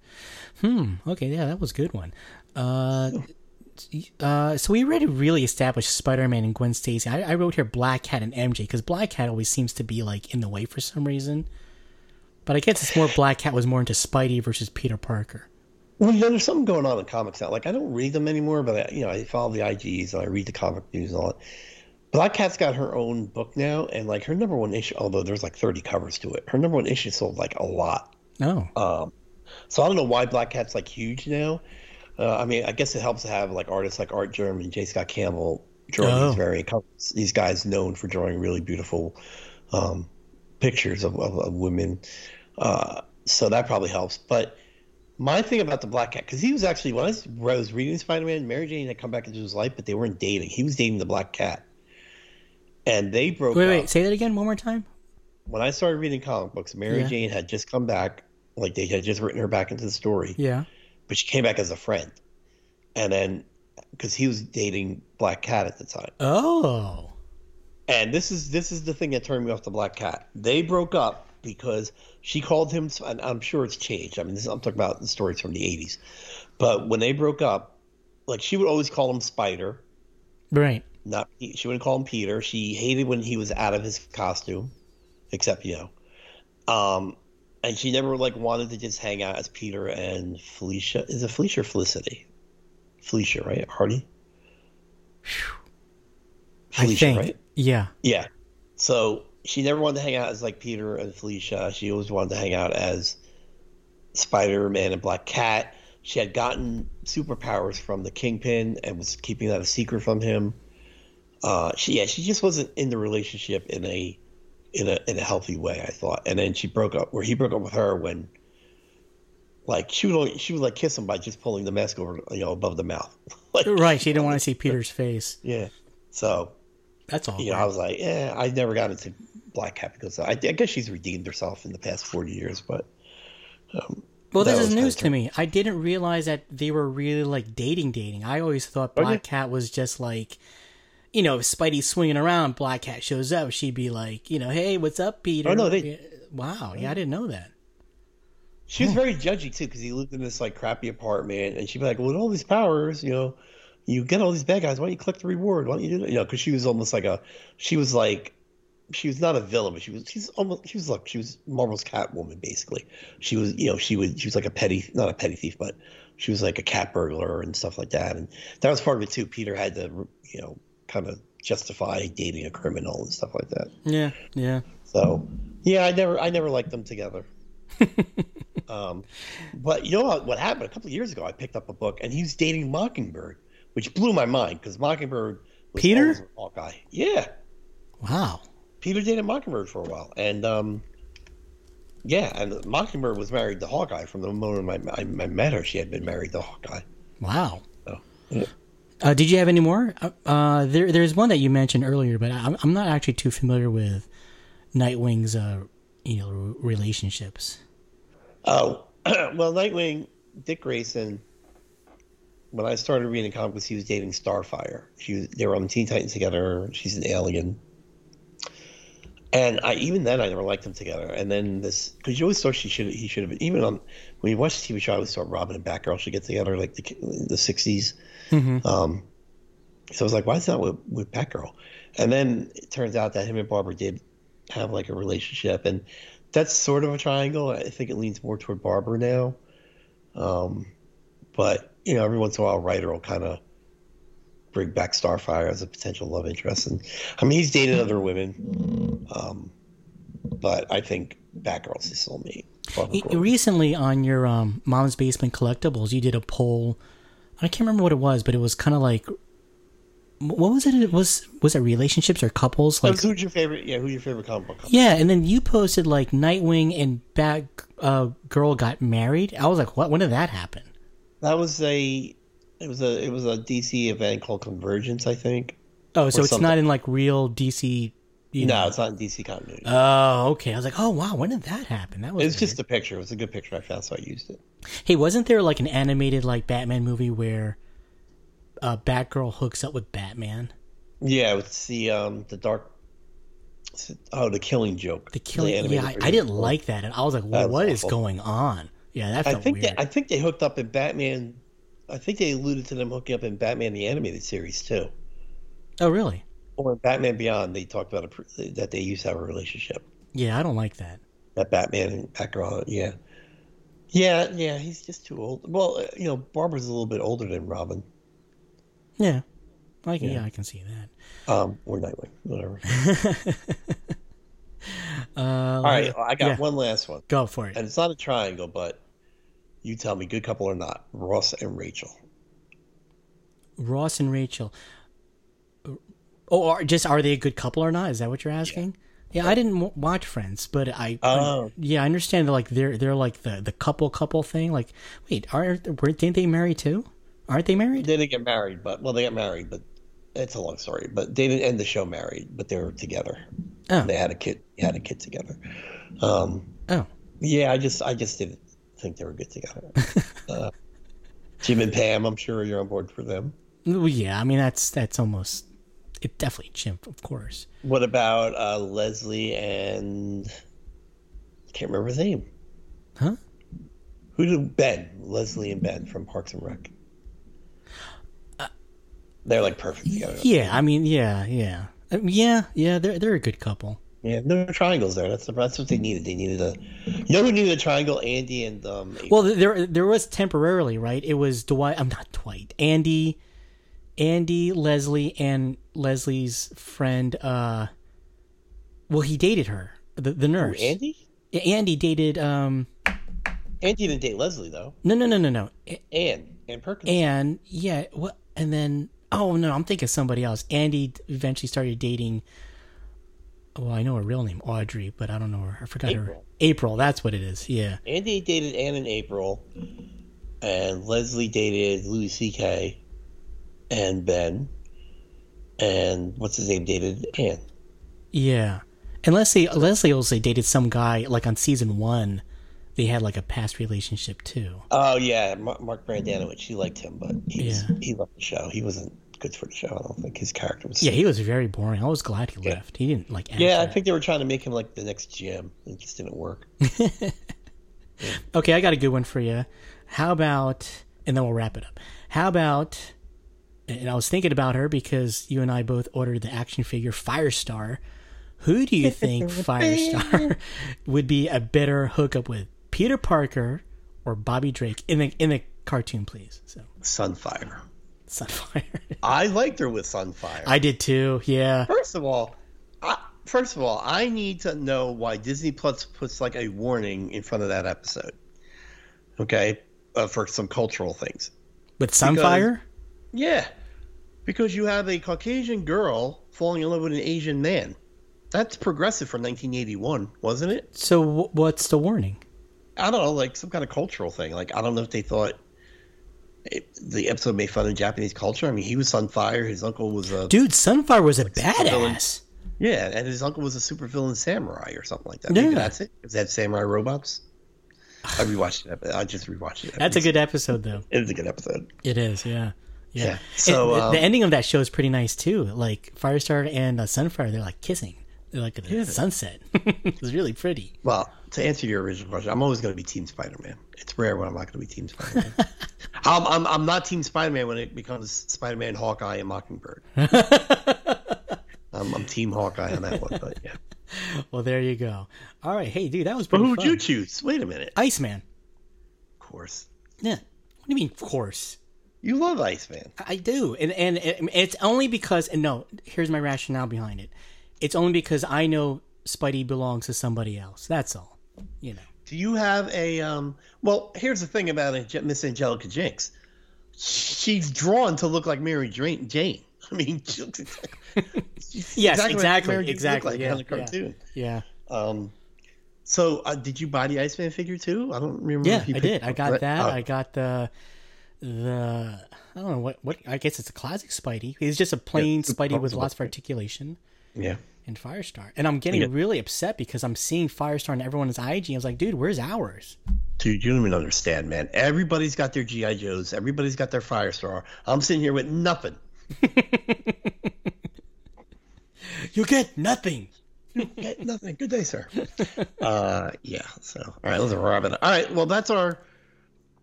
Hmm. Okay. Yeah, that was a good one. Uh, uh, so we already really established Spider-Man and Gwen Stacy. I, I wrote here Black Cat and MJ because Black Cat always seems to be like in the way for some reason. But I guess it's more Black Cat was more into Spidey versus Peter Parker. Well, you know, there's something going on in comics now. Like I don't read them anymore, but I, you know, I follow the IGs and I read the comic news and all that. Black Cat's got her own book now, and like her number one issue, although there's like 30 covers to it, her number one issue sold like a lot. Oh, Um, so I don't know why Black Cat's like huge now. Uh, I mean, I guess it helps to have like artists like Artgerm and J. Scott Campbell drawing Oh. these variant covers. These guys known for drawing really beautiful um, pictures of, of, of women. Uh, so that probably helps. But my thing about the Black Cat, because he was actually when I was, when I was reading Spider Man, Mary Jane had come back into his life, but they weren't dating. He was dating the Black Cat, and they broke wait, up wait, say that again one more time. when I started reading comic books, Mary Yeah. Jane had just come back, like they had just written her back into the story, Yeah. but she came back as a friend, and then because he was dating Black Cat at the time, Oh. and this is this is the thing that turned me off the Black Cat. They broke up because she called him, and I'm sure it's changed. I mean, this, I'm talking about the stories from the '80s, but when they broke up, like she would always call him Spider, Right. not she wouldn't call him Peter. She hated when he was out of his costume, except you know, um, and she never like wanted to just hang out as Peter and Felicia. Is it Felicia or Felicity? Felicia, right? Hardy. I think. right? Yeah. Yeah. So she never wanted to hang out as like Peter and Felicia. She always wanted to hang out as Spider Man and Black Cat. She had gotten superpowers from the Kingpin and was keeping that a secret from him. Uh, she yeah, she just wasn't in the relationship in a in a in a healthy way. I thought, and then she broke up. Where he broke up with her when, like, she would only, she would like kiss him by just pulling the mask over, you know, above the mouth. like, Right. She didn't want to see Peter's face. yeah. So That's all. you know, I was like, yeah, I never got into Black Cat because I, I guess she's redeemed herself in the past 40 years, but um, Well, this is news to me. I didn't realize that they were really like dating, dating. I always thought Oh, Black yeah. Cat was just like, you know, if Spidey's swinging around, Black Cat shows up. She'd be like, you know, hey, what's up, Peter? Oh, no, they- Wow, yeah, I didn't know that. she was very judgy too because he lived in this like crappy apartment, and she'd be like, "With all these powers, you know, you get all these bad guys. Why don't you collect the reward? Why don't you do that?" You know, because she was almost like a, she was like, she was not a villain, but she was she's almost she was like she was Marvel's Catwoman basically. She was you know she was she was like a petty not a petty thief, but she was like a cat burglar and stuff like that, and that was part of it too. Peter had to you know kind of justify dating a criminal and stuff like that. Yeah, yeah. So yeah, I never I never liked them together. um, but you know what, what happened a couple of years ago? I picked up a book and he was dating Mockingbird, which blew my mind because Mockingbird was Peter? Hawkeye. Yeah, Wow. Peter dated Mockingbird for a while, and um, yeah, and Mockingbird was married to Hawkeye from the moment I, I, I met her. She had been married to Hawkeye. Wow. Oh, yeah. Uh, did you have any more? Uh, Uh, there, there's one that you mentioned earlier, but I'm, I'm not actually too familiar with Nightwing's, uh, you know, re- relationships. Oh, well, Nightwing, Dick Grayson. When I started reading the comics, he was dating Starfire. She was, they were on the Teen Titans together. She's an alien. And I even then I never liked them together. And then this because you always thought she should he should have been even on when you watch the TV show I always thought Robin and Batgirl should get together like the the 60s Um, so I was like, why is that with, with Batgirl? And then it turns out that him and Barbara did have like a relationship, and that's sort of a triangle. I think it leans more toward Barbara now. Um, but you know, every once in a while, a writer will kind of bring back Starfire as a potential love interest, and I mean, he's dated other women, um, but I think Batgirl's his soulmate. Recently, on your um, Mom's Basement Collectibles, you did a poll. I can't remember what it was, but it was kind of like, what was it? It was was it relationships or couples? Like, who's your favorite? Yeah, who's your favorite comic book? yeah, and then you posted like Nightwing and Bat uh, Girl got married. I was like, what? When did that happen? That was a it was a it was a DC event called Convergence, I think. Oh, so it's something. not in like real DC. You No, it's not in DC continuity. Oh, okay. I was like, oh wow, when did that happen? That was. it was weird. just a picture. It was a good picture I found, so I used it. Hey, wasn't there like an animated like Batman movie where uh, Batgirl hooks up with Batman? Yeah, it's the um the dark. Oh, the Killing Joke. The killing. animated yeah, I, I didn't like that, and I was like, well, was what is awful. going on? Yeah, that I think weird. they, I think they hooked up in Batman. I think they alluded to them hooking up in Batman the animated series too, oh, really? or in Batman Beyond. They talked about a, that they used to have a relationship. Yeah, I don't like that. That Batman and Batgirl. Yeah, yeah, yeah. He's just too old. Well, uh, you know, Barbara's a little bit older than Robin. Yeah, I can. Yeah, I can see that. Um, or Nightwing, whatever. Uh, All right, I got yeah. one last one, Go for it. and it's not a triangle, but you tell me, good couple or not? Ross and Rachel. Ross and Rachel. Oh, or just are they a good couple or not? Is that what you're asking? Yeah, I didn't w- watch Friends, but I, Oh. yeah, I understand that like they're they're like the the couple couple thing. Like, wait, aren't were, didn't they marry too? Aren't they married? They didn't get married, but well, they got married, but it's a long story. But they didn't end the show married, but they were together. Oh. They had a kid. They had a kid together. Um, Oh, yeah, I just, I just didn't think they were good together. uh, Jim and Pam, I'm sure you're on board for them. well, yeah. I mean, that's that's almost it. Definitely chimp, of course. What about uh, Leslie and I can't remember his name. Huh? Who did Ben? Leslie and Ben from Parks and Rec. They're like perfect together. Yeah, I mean, yeah, yeah, I mean, yeah, yeah. They're they're a good couple. Yeah, no triangles there. That's that's what they needed. They needed a. You know who needed a triangle? Andy and um. Well, there there was temporarily, right? It was Dwight. I'm not Dwight. Andy, Andy, Leslie, and Leslie's friend. Uh, well, he dated her, the the nurse. Andy. Andy dated. Um, Andy didn't date Leslie though. no, no, no, no, no. A- Ann. Ann Perkins. And yeah, what? And then oh no, I'm thinking somebody else. Andy eventually started dating. Well, I know her real name, Audrey, but I don't know her. I forgot her. April. April. That's what it is. Yeah. Andy dated Ann in April, and Leslie dated Louis C.K. and Ben, and what's his name dated Ann. Yeah. And Leslie Leslie also dated some guy like on season one. They had like a past relationship too. Oh yeah, Mark, Brendanawicz. She liked him, but he was, Yeah. he left the show. He wasn't good for the show. I don't think his character was. Yeah, he was very boring. I was glad he left. He didn't like. Act Yeah, I think they were trying to make him like the next Jim. It just didn't work. Okay, I got a good one for you. How about, and then we'll wrap it up. How about, and I was thinking about her because you and I both ordered the action figure Firestar. Who do you think Firestar would be a better hookup with, Peter Parker or Bobby Drake in the in the cartoon, please? So Sunfire. Sunfire. I liked her with Sunfire. I did too. Yeah. First of all, I, first of all, I need to know why Disney Plus puts like a warning in front of that episode. Okay, uh, for some cultural things. With Sunfire? Yeah, because you have a Caucasian girl falling in love with an Asian man. That's progressive for 1981, wasn't it? So w- what's the warning? I don't know, like some kind of cultural thing. Like I don't know if they thought it, the episode made fun of Japanese culture. I mean, he was on fire. His uncle was a Dude, Sunfire was a badass. yeah, and his uncle was a super villain samurai or something like that. Yeah. Maybe that's it. Is that samurai robots. I rewatched it. I just rewatched it. That's a good episode, though. It's a good episode. It is, yeah. Yeah. Yeah. So, um, the ending of that show is pretty nice too. Like Firestar and uh, Sunfire, they're like kissing. They're like at the Yeah. sunset. it was really pretty. Well, to answer your original question, I'm always going to be Team Spider-Man. It's rare when I'm not going to be Team Spider-Man. I'm, I'm I'm not Team Spider-Man when it becomes Spider-Man, Hawkeye, and Mockingbird. I'm, I'm Team Hawkeye on that one, but yeah. Well, there you go. All right, hey, dude, that was But who would you choose? Wait a minute. Iceman. Of course, Yeah. What do you mean, of course? you love Iceman. I do, and and it's only because and no. Here's my rationale behind it. It's only because I know Spidey belongs to somebody else. That's all. You know. Do you have a um? Well, here's the thing about Ange- Miss Angelica Jinx. She's drawn to look like Mary Jane. I mean, she looks exactly, she's Yes, exactly, Mary exactly, like yeah, on the yeah. cartoon. Yeah. Um, so uh, did you buy the Iceman figure too? I don't remember. Yeah, if you I did. I got right? that. Oh, I got the the I don't know what what I guess it's a classic Spidey. He's just a plain the Spidey with lots of articulation yeah. And Firestar. And I'm getting Yeah. really upset because I'm seeing Firestar on everyone's IG. I was like, dude, where's ours? Dude, you don't even understand, man. Everybody's got their GI Joes. Everybody's got their Firestar. I'm sitting here with nothing. You get nothing. Okay, nothing. Good day, sir. uh, yeah. So, all right, let's wrap it up. All right. Well, that's our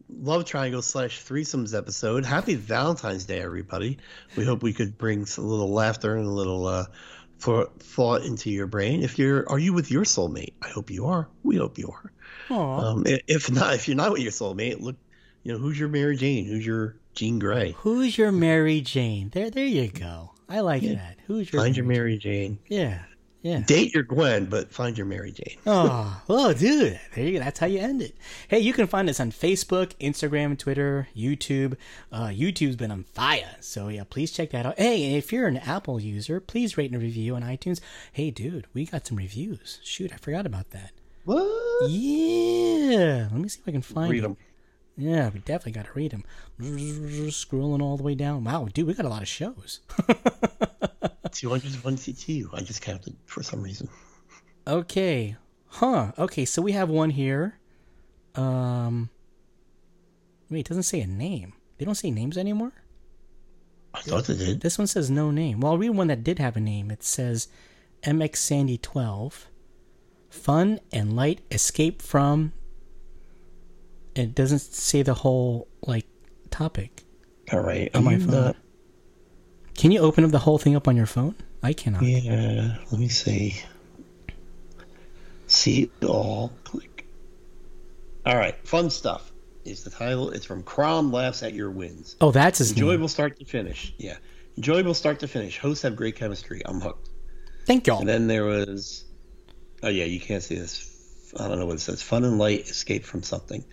love triangle slash threesomes episode. Happy Valentine's Day, everybody. We hope we could bring a little laughter and a little uh, for thought into your brain. If you're, are you with your soulmate? I hope you are. We hope you are. Aw. Um, if not, if you're not with your soulmate, look, you know, who's your Mary Jane? Who's your Jean Grey? Who's your Mary Jane? There, there you go. I like that. Who's your Find your Mary Mary Jane. Jane? Yeah, yeah. Date your Gwen, but find your Mary Jane. Oh, oh, dude. There you go. That's how you end it. Hey, you can find us on Facebook, Instagram, Twitter, YouTube. Uh, YouTube's been on fire. So, yeah, please check that out. Hey, and if you're an Apple user, please rate and review on iTunes. Hey, dude, we got some reviews. Shoot, I forgot about that. What? Yeah. Let me see if I can find Read it. them. Yeah, we definitely got to read them. Scrolling all the way down. Wow, dude, we got a lot of shows. 222. I just counted for some reason. Okay. Huh. Okay, so we have one here. Um Wait, it doesn't say a name. They don't say names anymore? I thought they did. This one says no name. Well, I'll read one that did have a name. It says MX Sandy 12. Fun and light escape from it doesn't say the whole like topic. All right. On my I'm phone. not- Can you open up the whole thing up on your phone? I cannot. Yeah. Let me see. See it all. Click. All right. Fun stuff is the title. It's from Crom Laughs at Your Wins. Oh, that's his name. Enjoyable start to finish. Yeah. Enjoyable start to finish. Hosts have great chemistry. I'm hooked. Thank y'all. And then there was, oh yeah, you can't see this. I don't know what it says. Fun and light escape from something.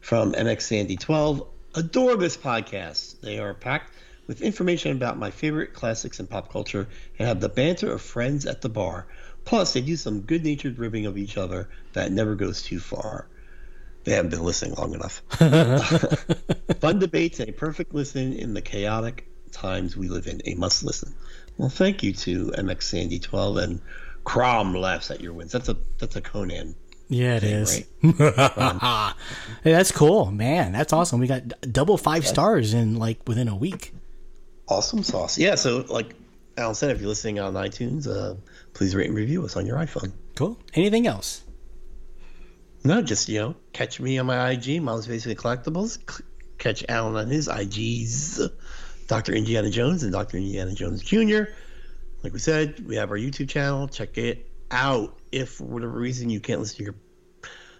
From MX Sandy 12. Adore this podcast. They are packed with information about my favorite classics and pop culture and have the banter of friends at the bar. Plus, they do some good natured ribbing of each other that never goes too far. They haven't been listening long enough. Fun debates and a perfect listen in the chaotic times we live in. A must listen. Well, thank you to MX Sandy 12 and Crom laughs at your wins. That's a that's a Conan. Yeah, it is. right? Um, hey, that's cool, man. That's awesome. We got double five stars in like within a week. Awesome sauce. Yeah. So, like Alan said, if you're listening on iTunes, uh, please rate and review us on your iPhone. Cool. Anything else? No, just you know, catch me on my IG, Mom's Basement Collectibles. C- Catch Alan on his IGs, Dr. Indiana Jones and Dr. Indiana Jones Jr. Like we said, we have our YouTube channel. Check it out. If for whatever reason you can't listen to your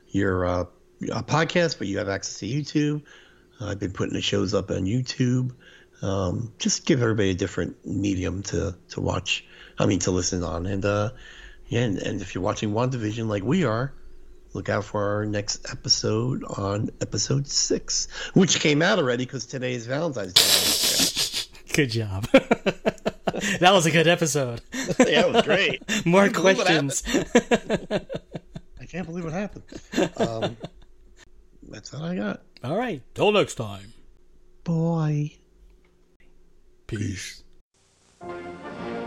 your uh, uh, podcast, but you have access to YouTube, uh, I've been putting the shows up on YouTube. Um, just give everybody a different medium to to watch. I mean, to listen on. And uh, yeah, and, and if you're watching WandaVision like we are, look out for our next episode on episode six, which came out already because today is Valentine's Day. Good job. that was a good episode. yeah, it was great. More can't believe what questions. I can't believe what happened. Um, that's all I got. All right. Till next time. Boy. Peace. Peace.